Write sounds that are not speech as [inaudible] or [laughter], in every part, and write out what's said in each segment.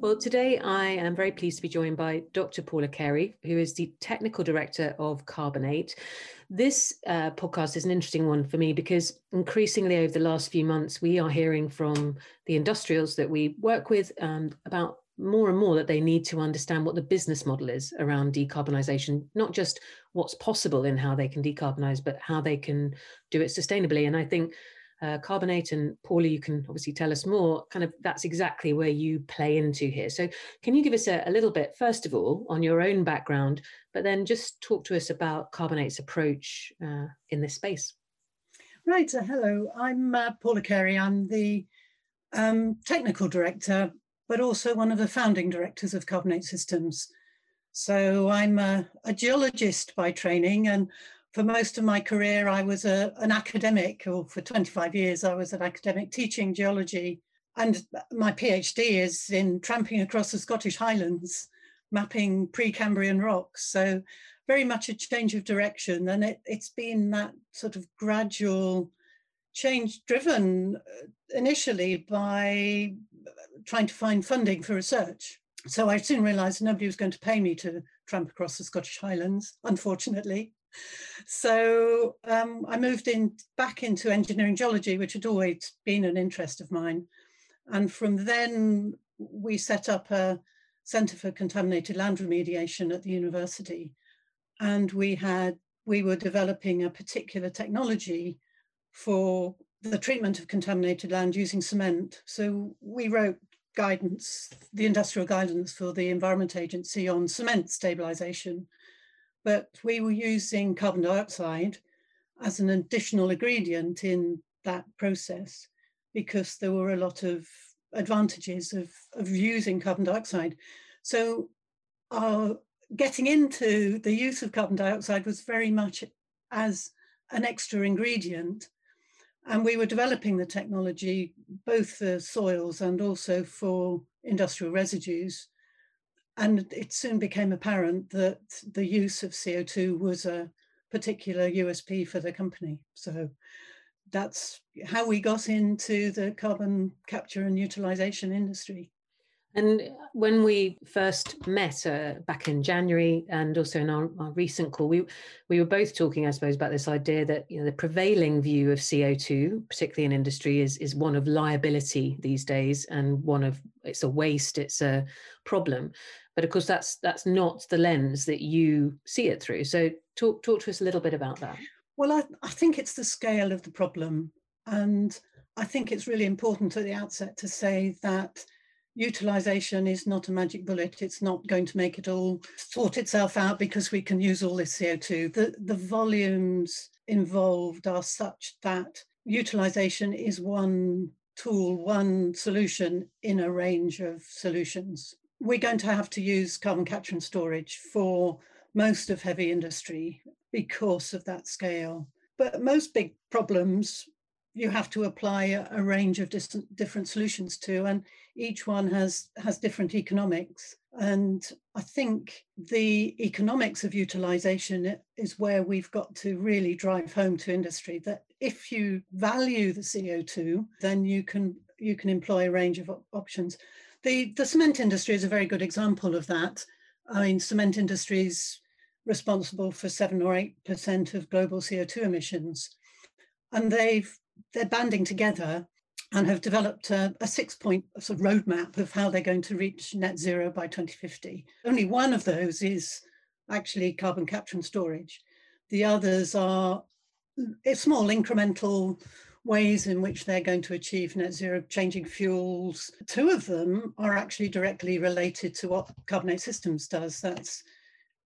Well, today I am very pleased to be joined by Dr. Paula Carey, who is the Technical Director of Carbon8. This uh, podcast is an interesting one for me because increasingly over the last few months, we are hearing from the industrials that we work with um, about more and more that they need to understand what the business model is around decarbonisation, not just what's possible in how they can decarbonise, but how they can do it sustainably. And I think uh, Carbon8 and Paula, you can obviously tell us more. Kind of that's exactly where you play into here. So, can you give us a, a little bit, first of all, on your own background, but then just talk to us about Carbon8's approach uh, in this space? Right. so hello, I'm uh, Paula Carey. I'm the um, technical director, but also one of the founding directors of Carbon8 Systems. So I'm a, a geologist by training, and for most of my career, I was a, an academic, or for 25 years, I was an academic teaching geology. And my PhD is in tramping across the Scottish Highlands, mapping Precambrian rocks. So, very much a change of direction. And it, it's been that sort of gradual change driven uh, initially by trying to find funding for research. So, I soon realized nobody was going to pay me to tramp across the Scottish Highlands, unfortunately so um, I moved in back into engineering geology, which had always been an interest of mine. And from then, we set up a Centre for Contaminated Land Remediation at the university. And we had we were developing a particular technology for the treatment of contaminated land using cement. So we wrote guidance, the industrial guidance for the Environment Agency on cement stabilization but we were using carbon dioxide as an additional ingredient in that process because there were a lot of advantages of, of using carbon dioxide. So our getting into the use of carbon dioxide was very much as an extra ingredient. And we were developing the technology both for soils and also for industrial residues and it soon became apparent that the use of CO2 was a particular USP for the company. So that's how we got into the carbon capture and utilization industry. And when we first met uh, back in January, and also in our, our, recent call, we we were both talking, I suppose, about this idea that you know the prevailing view of CO two, particularly in industry, is is one of liability these days, and one of it's a waste, it's a problem. But of course, that's that's not the lens that you see it through. So talk talk to us a little bit about that. Well, I, I think it's the scale of the problem, and I think it's really important at the outset to say that utilization is not a magic bullet. It's not going to make it all sort itself out because we can use all this CO2. The, the volumes involved are such that utilization is one tool, one solution in a range of solutions. We're going to have to use carbon capture and storage for most of heavy industry because of that scale. But most big problems you have to apply a, a range of different, different solutions to, and each one has has different economics. And I think the economics of utilization is where we've got to really drive home to industry that if you value the CO2, then you can you can employ a range of op- options. The the cement industry is a very good example of that. I mean, cement industry is responsible for seven or eight percent of global CO2 emissions, and they've they're banding together and have developed a, a six point sort of roadmap of how they're going to reach net zero by 2050. Only one of those is actually carbon capture and storage. The others are small incremental ways in which they're going to achieve net zero, changing fuels. Two of them are actually directly related to what Carbon8 Systems does. That's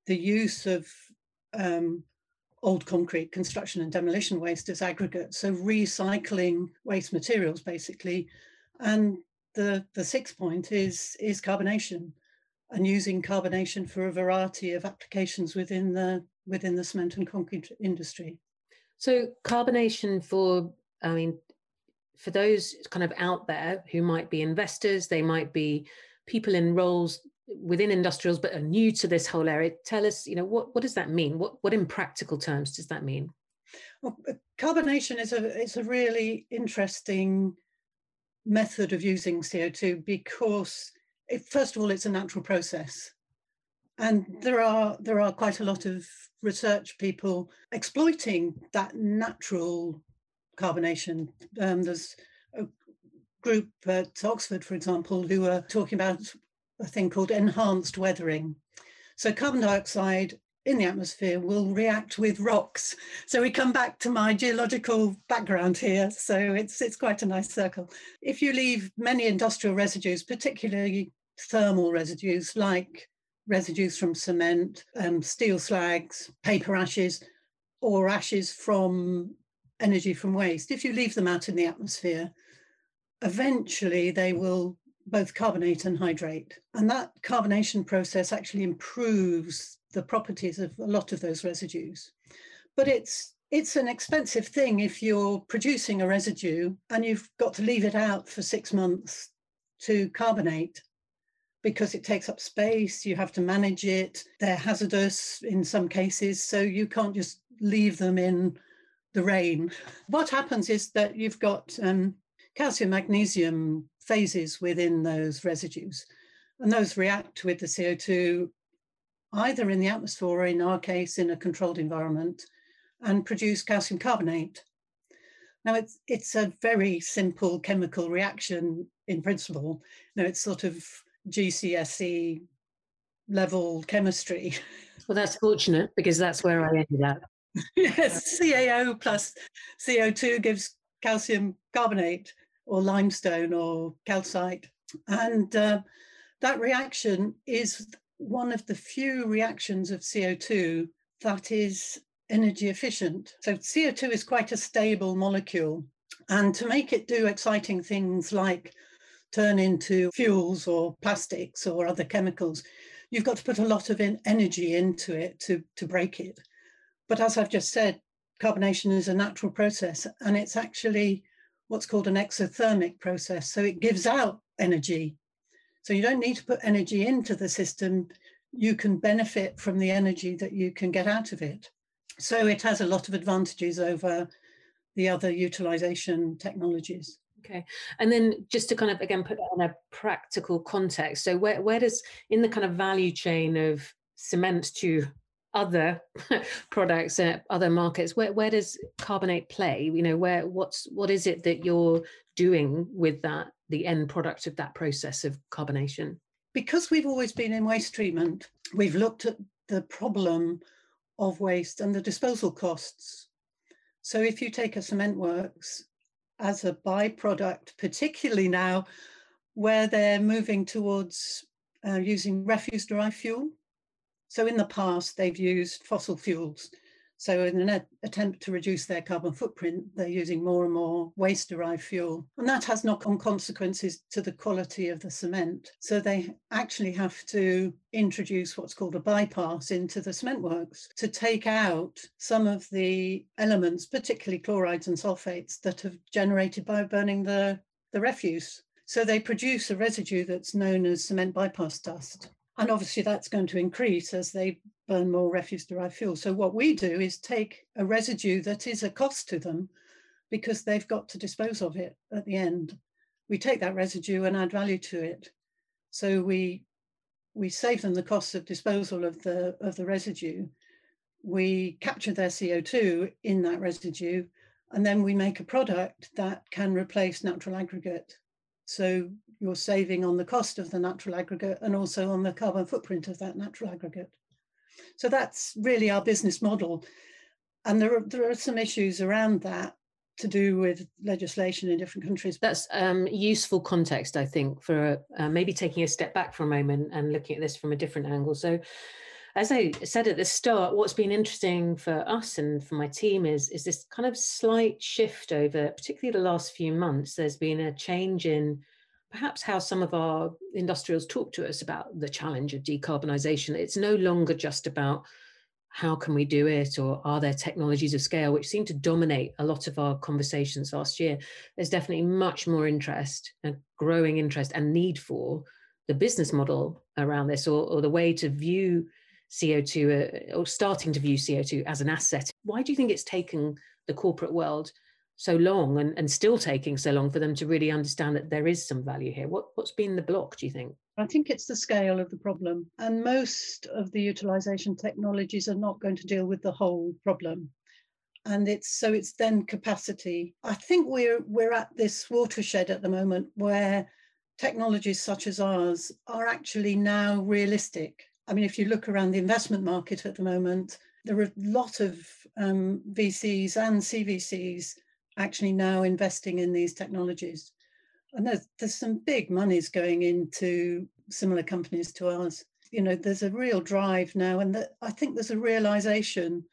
the use of um, old concrete construction and demolition waste as aggregate. So recycling waste materials basically. And the, the sixth point is, is carbonation and using carbonation for a variety of applications within the, within the cement and concrete industry. So carbonation for, I mean, for those kind of out there who might be investors, they might be people in roles within industrials but are new to this whole area tell us you know what, what does that mean what, what in practical terms does that mean well, uh, carbonation is a it's a really interesting method of using co2 because it, first of all, it's a natural process. And there are there are quite a lot of research people exploiting that natural carbonation. Um, there's a group at Oxford, for example, who are talking about a thing called enhanced weathering. So carbon dioxide in the atmosphere will react with rocks. So we come back to my geological background here. So it's it's quite a nice circle. If you leave many industrial residues, particularly thermal residues like residues from cement, um, steel slags, paper ashes, or ashes from energy from waste, if you leave them out in the atmosphere, eventually they will both carbonate and hydrate. And that carbonation process actually improves the properties of a lot of those residues. But it's it's an expensive thing if you're producing a residue and you've got to leave it out for six months to carbonate because it takes up space, you have to manage it, they're hazardous in some cases, so you can't just leave them in the rain. What happens is that you've got um, calcium magnesium phases within those residues, and those react with the CO2 either in the atmosphere or in our case in a controlled environment and produce calcium carbonate. Now it's it's a very simple chemical reaction in principle. Now it's sort of GCSE level chemistry. Well, that's fortunate because that's where I ended up. [laughs] yes, CaO plus CO2 gives calcium carbonate or limestone or calcite. And uh, that reaction is one of the few reactions of CO2 that is energy efficient. So CO2 is quite a stable molecule. And to make it do exciting things like turn into fuels or plastics or other chemicals, you've got to put a lot of energy into it to, to break it. But as I've just said, carbonation is a natural process and it's actually what's called an exothermic process. So it gives out energy so you don't need to put energy into the system. You can benefit from the energy that you can get out of it. So it has a lot of advantages over the other utilization technologies. Okay. And then just to kind of again put that in a practical context. So where, where does in the kind of value chain of cement to other [laughs] products and other markets where, where does Carbon8 play? You know where what's what is it that you're doing with that the end product of that process of carbonation? Because we've always been in waste treatment we've looked at the problem of waste and the disposal costs. So if you take a cement works as a byproduct particularly now where they're moving towards uh, using refuse derived fuel so in the past, they've used fossil fuels. So in an attempt to reduce their carbon footprint, they're using more and more waste-derived fuel. And that has knock-on consequences to the quality of the cement. So they actually have to introduce what's called a bypass into the cement works to take out some of the elements, particularly chlorides and sulfates, that are generated by burning the, the refuse. So they produce a residue that's known as cement bypass dust. And obviously that's going to increase as they burn more refuse derived fuel. So what we do is take a residue that is a cost to them because they've got to dispose of it at the end. We take that residue and add value to it. So we we save them the cost of disposal of the of the residue. We capture their CO2 in that residue, and then we make a product that can replace natural aggregate. So you're saving on the cost of the natural aggregate and also on the carbon footprint of that natural aggregate. So that's really our business model. And there are, there are some issues around that to do with legislation in different countries. That's um, useful context, I think, for uh, maybe taking a step back for a moment and looking at this from a different angle. So, as I said at the start, what's been interesting for us and for my team is is this kind of slight shift over, particularly the last few months. There's been a change in perhaps how some of our industrials talk to us about the challenge of decarbonisation. It's no longer just about how can we do it or are there technologies of scale which seem to dominate a lot of our conversations last year there's definitely much more interest and growing interest and need for the business model around this or, or the way to view co2 uh, or starting to view co2 as an asset why do you think it's taken the corporate world so long and, and still taking so long for them to really understand that there is some value here? What, what's been the block, do you think? I think it's the scale of the problem. And most of the utilization technologies are not going to deal with the whole problem. And it's so it's then capacity. I think we're we're at this watershed at the moment where technologies such as ours are actually now realistic. I mean, if you look around the investment market at the moment, there are a lot of um, VCs and CVCs actually now investing in these technologies. And there's, there's some big monies going into similar companies to ours. You know, there's a real drive now, and that I think there's a realization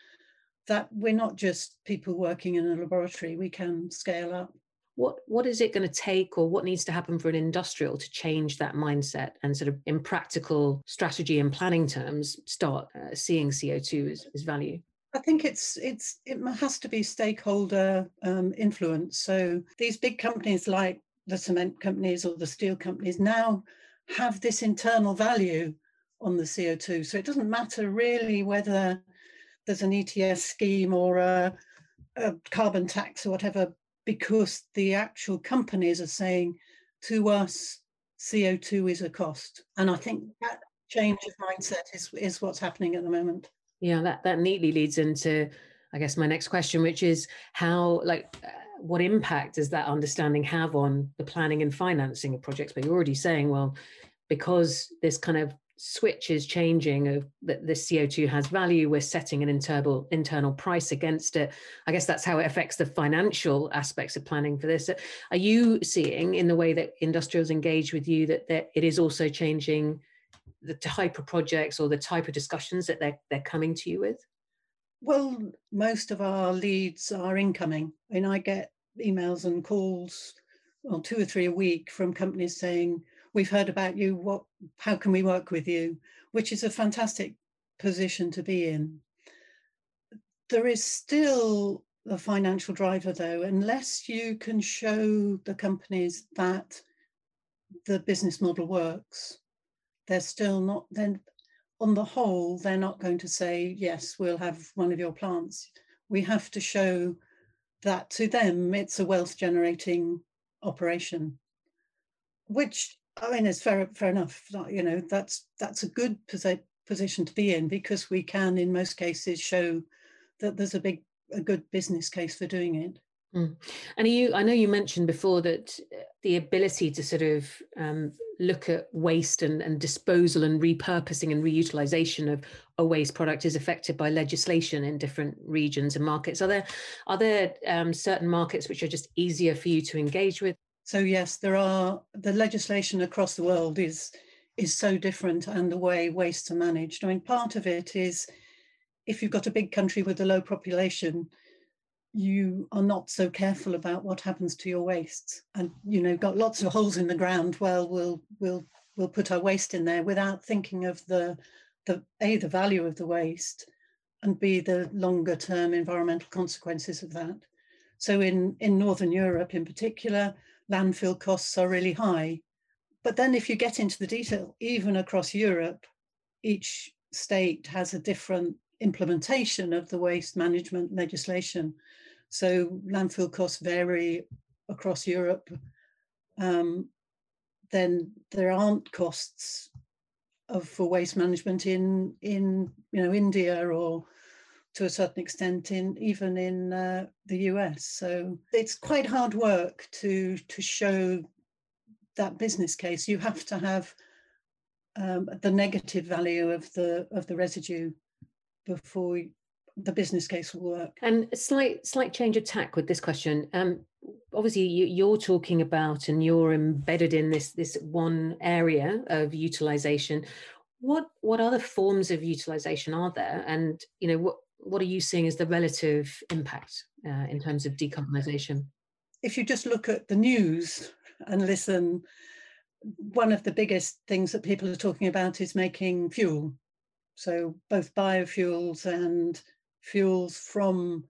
that we're not just people working in a laboratory, we can scale up. What, what is it going to take, or what needs to happen for an industrial to change that mindset and sort of in practical strategy and planning terms start uh, seeing CO2 as, as value? I think it's it's it has to be stakeholder um, influence. So these big companies like the cement companies or the steel companies now have this internal value on the CO2. So it doesn't matter really whether there's an ETS scheme or a, a carbon tax or whatever, because the actual companies are saying to us, CO2 is a cost. And I think that change of mindset is, is what's happening at the moment. Yeah, that, that neatly leads into, I guess, my next question, which is how, like, uh, what impact does that understanding have on the planning and financing of projects? But you're already saying, well, because this kind of switch is changing of that the CO2 has value, we're setting an internal internal price against it. I guess that's how it affects the financial aspects of planning for this. Are you seeing in the way that industrials engage with you that, that it is also changing the type of projects or the type of discussions that they're, they're coming to you with? Well, most of our leads are incoming. I mean, I get emails and calls, well, two or three a week from companies saying, we've heard about you, what, how can we work with you? Which is a fantastic position to be in. There is still a financial driver though, unless you can show the companies that the business model works they're still not then on the whole they're not going to say yes we'll have one of your plants. We have to show that to them it's a wealth generating operation which i mean is fair fair enough you know that's that's a good posi- position to be in because we can in most cases show that there's a big a good business case for doing it Mm. And you, I know you mentioned before that uh, the ability to sort of um, look at waste and, and disposal and repurposing and reutilization of a waste product is affected by legislation in different regions and markets. Are there are there um, certain markets which are just easier for you to engage with? So yes, there are. The legislation across the world is is so different, and the way wastes are managed. I mean, part of it is if you've got a big country with a low population you are not so careful about what happens to your waste and you know got lots of holes in the ground well we'll we'll we'll put our waste in there without thinking of the the a the value of the waste and b the longer term environmental consequences of that. So in in northern europe in particular landfill costs are really high. But then if you get into the detail even across europe each state has a different implementation of the waste management legislation so landfill costs vary across Europe. Um, then there aren't costs of for waste management in in you know India or to a certain extent in even in uh, the US. So it's quite hard work to to show that business case. You have to have um, the negative value of the of the residue before the business case will work. And a slight slight change of tack with this question. Um, obviously, you, are talking about and you're embedded in this this one area of utilization. What what other forms of utilization are there? And you know what what are you seeing as the relative impact uh, in terms of decarbonisation? If you just look at the news and listen, one of the biggest things that people are talking about is making fuel. So both biofuels and fuels from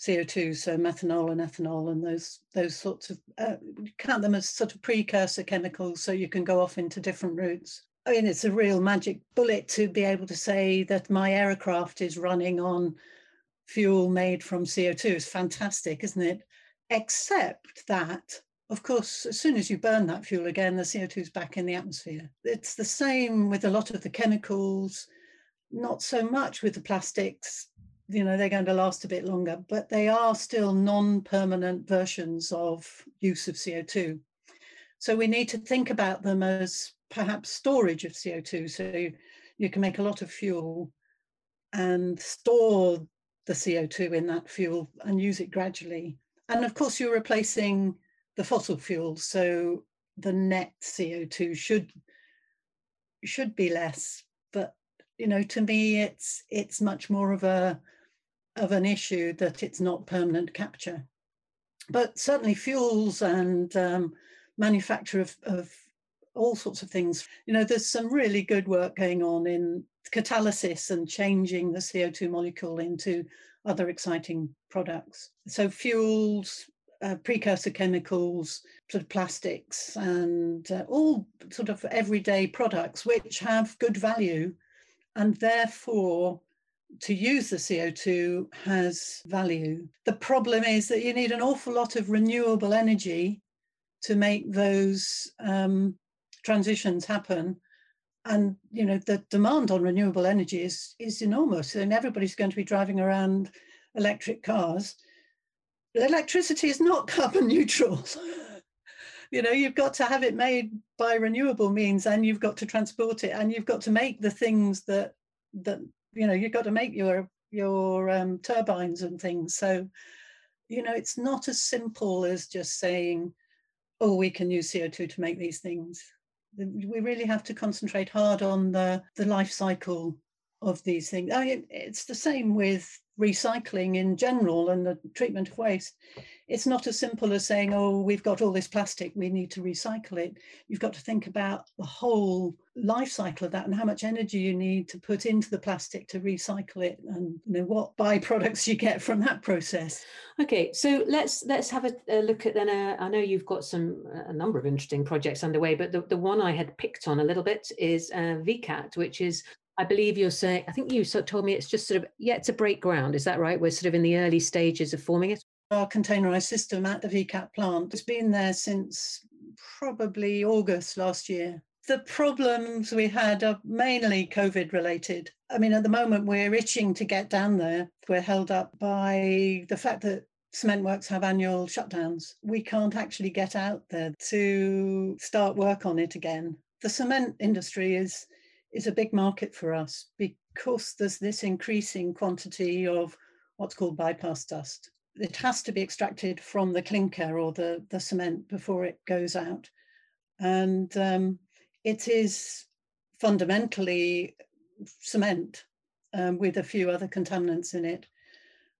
CO2, so methanol and ethanol and those those sorts of uh, count them as sort of precursor chemicals, so you can go off into different routes. I mean, it's a real magic bullet to be able to say that my aircraft is running on fuel made from CO2. It's fantastic, isn't it? except that of course, as soon as you burn that fuel again, the CO2 is back in the atmosphere. It's the same with a lot of the chemicals, not so much with the plastics. You know, they're going to last a bit longer, but they are still non permanent versions of use of CO2. So we need to think about them as perhaps storage of CO2. So you, you can make a lot of fuel and store the CO2 in that fuel and use it gradually. And of course, you're replacing the fossil fuels. So the net CO2 should should be less. You know, to me, it's it's much more of a of an issue that it's not permanent capture. But certainly fuels and um, manufacture of, of all sorts of things. You know, there's some really good work going on in catalysis and changing the CO2 molecule into other exciting products. So fuels, uh, precursor chemicals, sort of plastics, and uh, all sort of everyday products which have good value, and therefore to use the CO2 has value. The problem is that you need an awful lot of renewable energy to make those um, transitions happen. And you know the demand on renewable energy is is enormous, and everybody's going to be driving around electric cars electricity is not [laughs] carbon neutral. You know, you've got to have it made by renewable means and you've got to transport it and you've got to make the things that that you know you've got to make your your um, turbines and things. So you know it's not as simple as just saying oh we can use co2 to make these things. We really have to concentrate hard on the the life cycle of these things. I mean, it's the same with recycling in general and the treatment of waste. It's not as simple as saying, oh, we've got all this plastic, we need to recycle it. You've got to think about the whole life cycle of that and how much energy you need to put into the plastic to recycle it and you know what byproducts you get from that process. Okay, so let's let's have a, a look at then. Uh, I know you've got some a number of interesting projects underway, but the, the one I had picked on a little bit is uh, Vicat, which is I believe you're saying, I think you sort of told me it's just sort of yet to break ground. Is that right? We're sort of in the early stages of forming it. Our containerized system at the Vicat plant has been there since probably August last year. The problems we had are mainly COVID related. I mean, at the moment, we're itching to get down there. We're held up by the fact that cement works have annual shutdowns. We can't actually get out there to start work on it again. The cement industry is is a big market for us because there's this increasing quantity of what's called bypass dust. It has to be extracted from the clinker or the, the cement before it goes out. And um, it is fundamentally cement um, with a few other contaminants in it.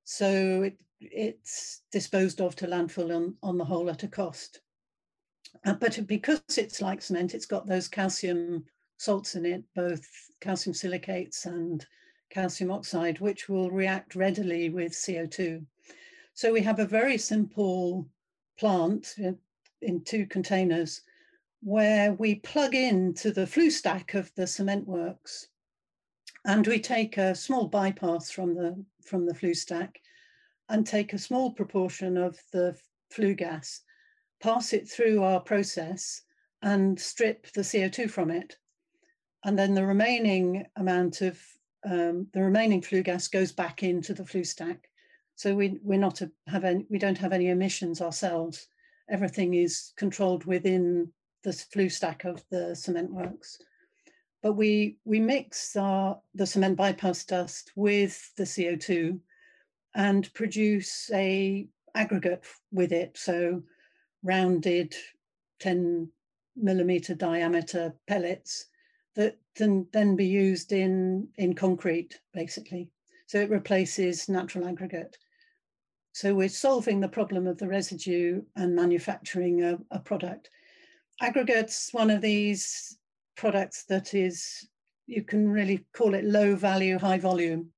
So it, it's disposed of to landfill on, on the whole at a cost. Uh, but because it's like cement, it's got those calcium salts in it, both calcium silicates and calcium oxide, which will react readily with CO2. So we have a very simple plant in, in two containers where we plug into the flue stack of the cement works and we take a small bypass from the from the flue stack and take a small proportion of the flue gas pass it through our process and strip the CO2 from it and then the remaining amount of um, the remaining flue gas goes back into the flue stack. So we we're not a, have any, we don't have any emissions ourselves. Everything is controlled within the flue stack of the cement works. But we we mix our the cement bypass dust with the CO2 and produce a aggregate with it. So rounded 10 millimeter diameter pellets that can then be used in, in concrete, basically. So it replaces natural aggregate. So we're solving the problem of the residue and manufacturing a, a product. Aggregate's one of these products that is, you can really call it low value, high volume.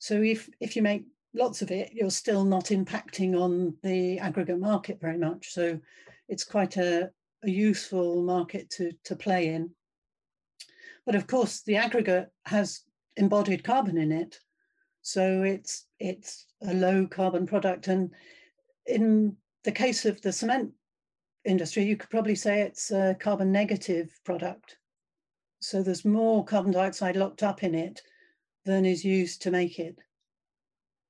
So if, if you make lots of it, you're still not impacting on the aggregate market very much. So it's quite a, a useful market to, to play in. But of course, the aggregate has embodied carbon in it. So it's it's a low carbon product. And in the case of the cement industry, you could probably say it's a carbon negative product. So there's more carbon dioxide locked up in it than is used to make it.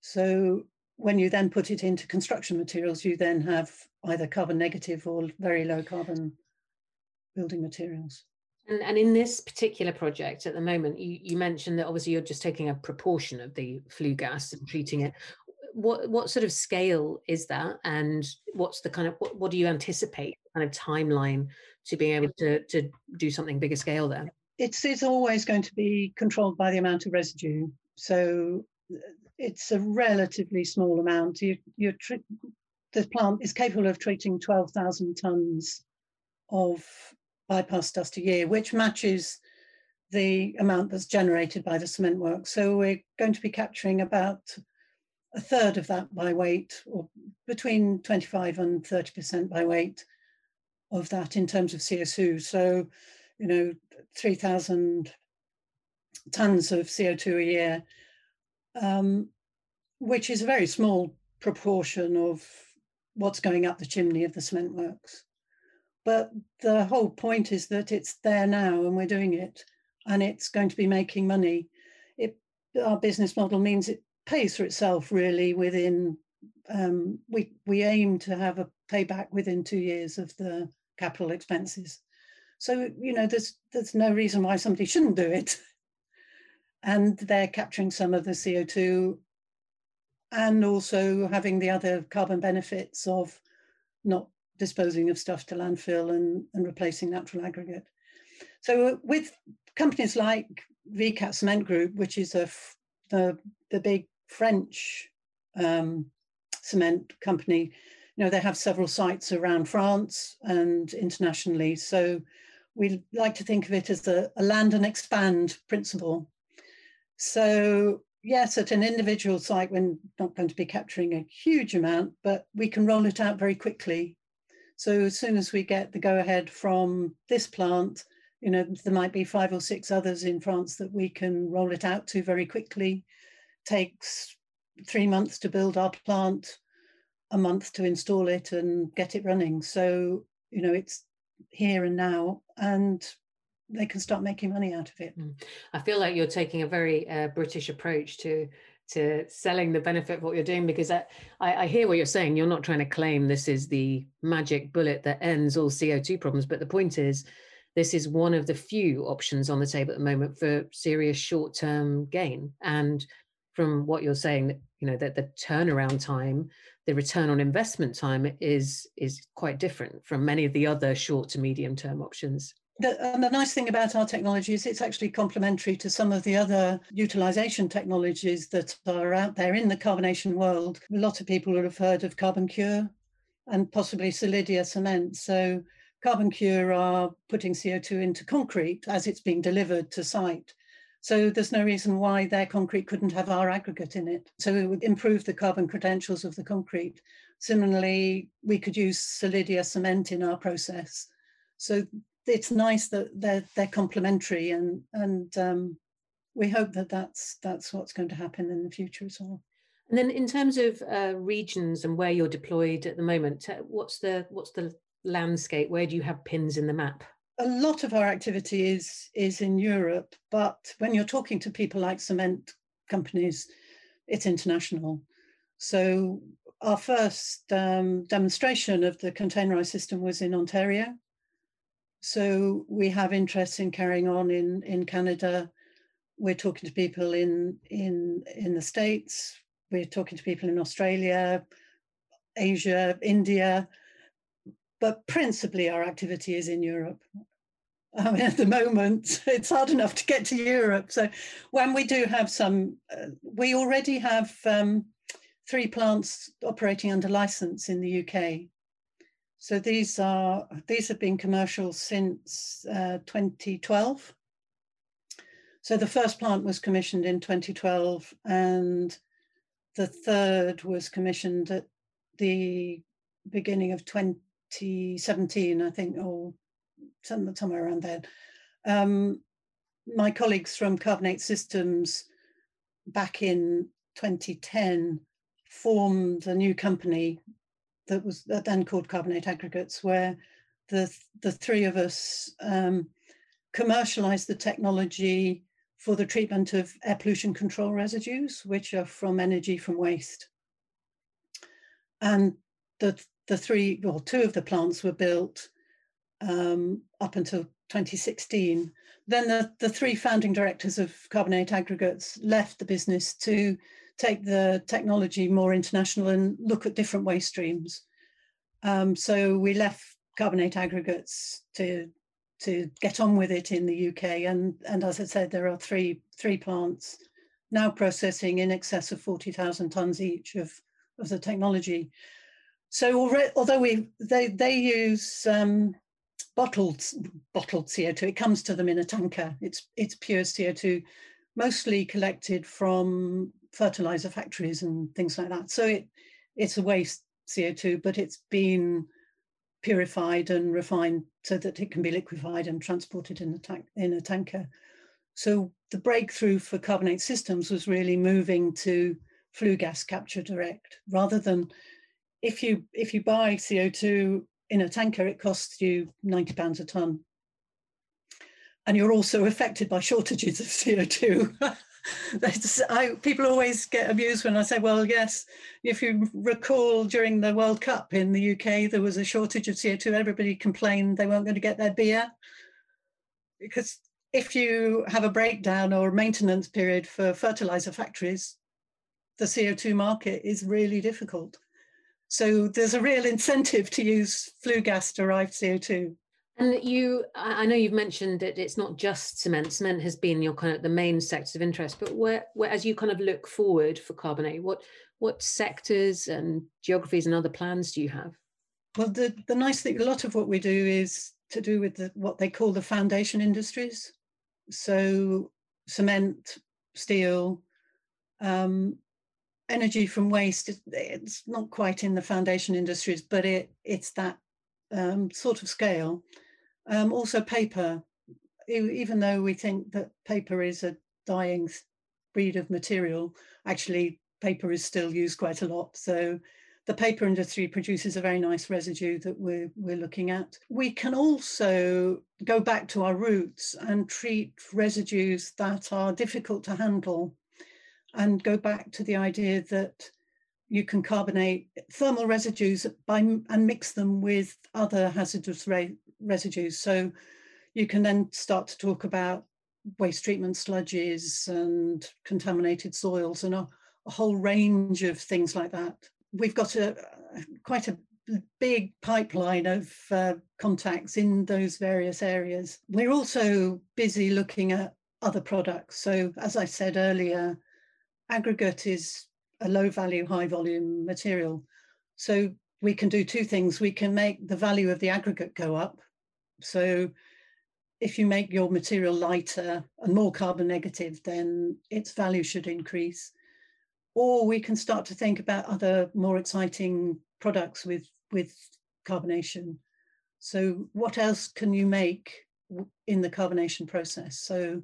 So when you then put it into construction materials, you then have either carbon negative or very low carbon building materials. And, and in this particular project at the moment, you, you mentioned that obviously you're just taking a proportion of the flue gas and treating it. What what sort of scale is that, and what's the kind of what, what do you anticipate kind of timeline to being able to to do something bigger scale there? It's it's always going to be controlled by the amount of residue. So uh, it's a relatively small amount. You, you're the plant is capable of treating 12,000 tons of bypass dust a year, which matches the amount that's generated by the cement work. So we're going to be capturing about a third of that by weight, or between 25 and 30% by weight of that in terms of CO2. So, you know, 3,000 tons of CO2 a year, um, which is a very small proportion of what's going up the chimney of the cement works. But the whole point is that it's there now and we're doing it and it's going to be making money. It, our business model means it pays for itself really within, um, we, we aim to have a payback within two years of the capital expenses. So, you know, there's, there's no reason why somebody shouldn't do it. [laughs] And they're capturing some of the CO2 and also having the other carbon benefits of not disposing of stuff to landfill and, and replacing natural aggregate. So uh, with companies like Vicat Cement Group, which is a, the, the big French um, cement company, you know, they have several sites around France and internationally. So we like to think of it as a, a land and expand principle. So yes, at an individual site, we're not going to be capturing a huge amount, but we can roll it out very quickly. So as soon as we get the go ahead from this plant, you know, there might be five or six others in France that we can roll it out to very quickly. Takes three months to build our plant, a month to install it and get it running. So, you know, it's here and now. And they can start making money out of it. Mm. I feel like you're taking a very uh, British approach to to selling the benefit of what you're doing because I, I, hear what you're saying. You're not trying to claim this is the magic bullet that ends all CO2 problems, but the point is, this is one of the few options on the table at the moment for serious short-term gain. And from what you're saying, you know that the turnaround time, the return on investment time is is quite different from many of the other short to medium term options the, and the nice thing about our technology is it's actually complementary to some of the other utilization technologies that are out there in the carbonation world. A lot of people will have heard of CarbonCure and possibly Solidia cement. So CarbonCure are putting CO2 into concrete as it's being delivered to site. So there's no reason why their concrete couldn't have our aggregate in it. So it would improve the carbon credentials of the concrete. Similarly, we could use Solidia cement in our process. So it's nice that they're they're complementary and and um, we hope that that's that's what's going to happen in the future as well. And then in terms of uh, regions and where you're deployed at the moment, what's the what's the landscape? Where do you have pins in the map? A lot of our activity is is in Europe, but when you're talking to people like cement companies, it's international. So our first um, demonstration of the containerized system was in Ontario so we have interest in carrying on in, in Canada. We're talking to people in, in, in the States. We're talking to people in Australia, Asia, India, but principally our activity is in Europe. I mean, at the moment, [laughs] it's hard enough to get to Europe. So when we do have some, uh, we already have um, three plants operating under license in the UK. So these are these have been commercial since uh, 2012. So the first plant was commissioned in 2012, and the third was commissioned at the beginning of 2017, I think, or somewhere around there. Um, my colleagues from Carbon8 Systems back in 2010 formed a new company that was then called Carbon8 Aggregates, where the the three of us um, commercialized the technology for the treatment of air pollution control residues, which are from energy from waste. And the the three, well, two of the plants were built um, up until 2016. Then the, the three founding directors of Carbon8 Aggregates left the business to take the technology more international and look at different waste streams. Um, so we left Carbon8 Aggregates to to get on with it in the UK. And, and as I said, there are three, three plants now processing in excess of 40,000 tonnes each of, of the technology. So already, although we they they use um, bottled bottled CO2, it comes to them in a tanker. It's it's pure CO2, mostly collected from fertilizer factories and things like that. So it it's a waste CO2, but it's been purified and refined so that it can be liquefied and transported in a, tank, in a tanker. So the breakthrough for Carbon8 Systems was really moving to flue gas capture direct rather than if you if you buy CO2 in a tanker, it costs you 90 pounds a ton. And you're also affected by shortages of CO2. [laughs] [laughs] I, people always get amused when I say, well, yes, if you recall during the World Cup in the UK, there was a shortage of CO2. Everybody complained they weren't going to get their beer. Because if you have a breakdown or maintenance period for fertilizer factories, the CO2 market is really difficult. So there's a real incentive to use flue gas derived CO2. And you, I know you've mentioned that it's not just cement. Cement has been your kind of the main sectors of interest, but where, where as you kind of look forward for Carbon8, what what sectors and geographies and other plans do you have? Well, the, the nice thing, a lot of what we do is to do with the, what they call the foundation industries. So cement, steel, um, energy from waste, it's not quite in the foundation industries, but it it's that um, sort of scale. Um, also paper, even though we think that paper is a dying breed of material, actually paper is still used quite a lot. So the paper industry produces a very nice residue that we're, we're looking at. We can also go back to our roots and treat residues that are difficult to handle and go back to the idea that you can carbonate thermal residues by, and mix them with other hazardous residues. So you can then start to talk about waste treatment sludges and contaminated soils and a, a whole range of things like that. We've got a quite a big pipeline of uh, contacts in those various areas. We're also busy looking at other products. So as I said earlier, aggregate is a low value, high volume material. So we can do two things. We can make the value of the aggregate go up. So if you make your material lighter and more carbon negative, then its value should increase. Or we can start to think about other more exciting products with, with carbonation. So what else can you make in the carbonation process? So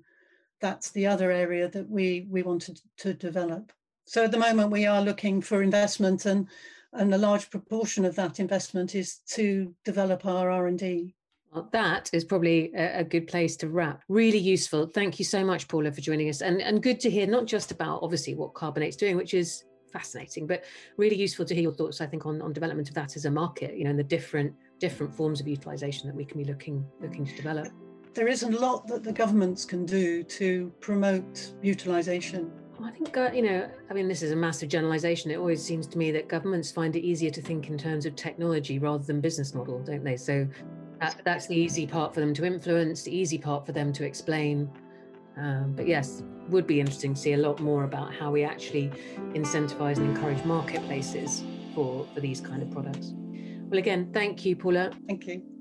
that's the other area that we, we wanted to develop. So at the moment we are looking for investment and, and a large proportion of that investment is to develop our R&D. Well, that is probably a, good place to wrap. Really useful. Thank you so much, Paula, for joining us. And, and good to hear not just about obviously what Carbon8's doing, which is fascinating, but really useful to hear your thoughts, I think, on, on development of that as a market, you know, and the different different forms of utilization that we can be looking looking to develop. There is a lot that the governments can do to promote utilization I think, uh, you know, I mean, this is a massive generalization. It always seems to me that governments find it easier to think in terms of technology rather than business model, don't they? So that, that's the easy part for them to influence, the easy part for them to explain. Um, but yes, would be interesting to see a lot more about how we actually incentivize and encourage marketplaces for, for these kind of products. Well, again, thank you, Paula. Thank you.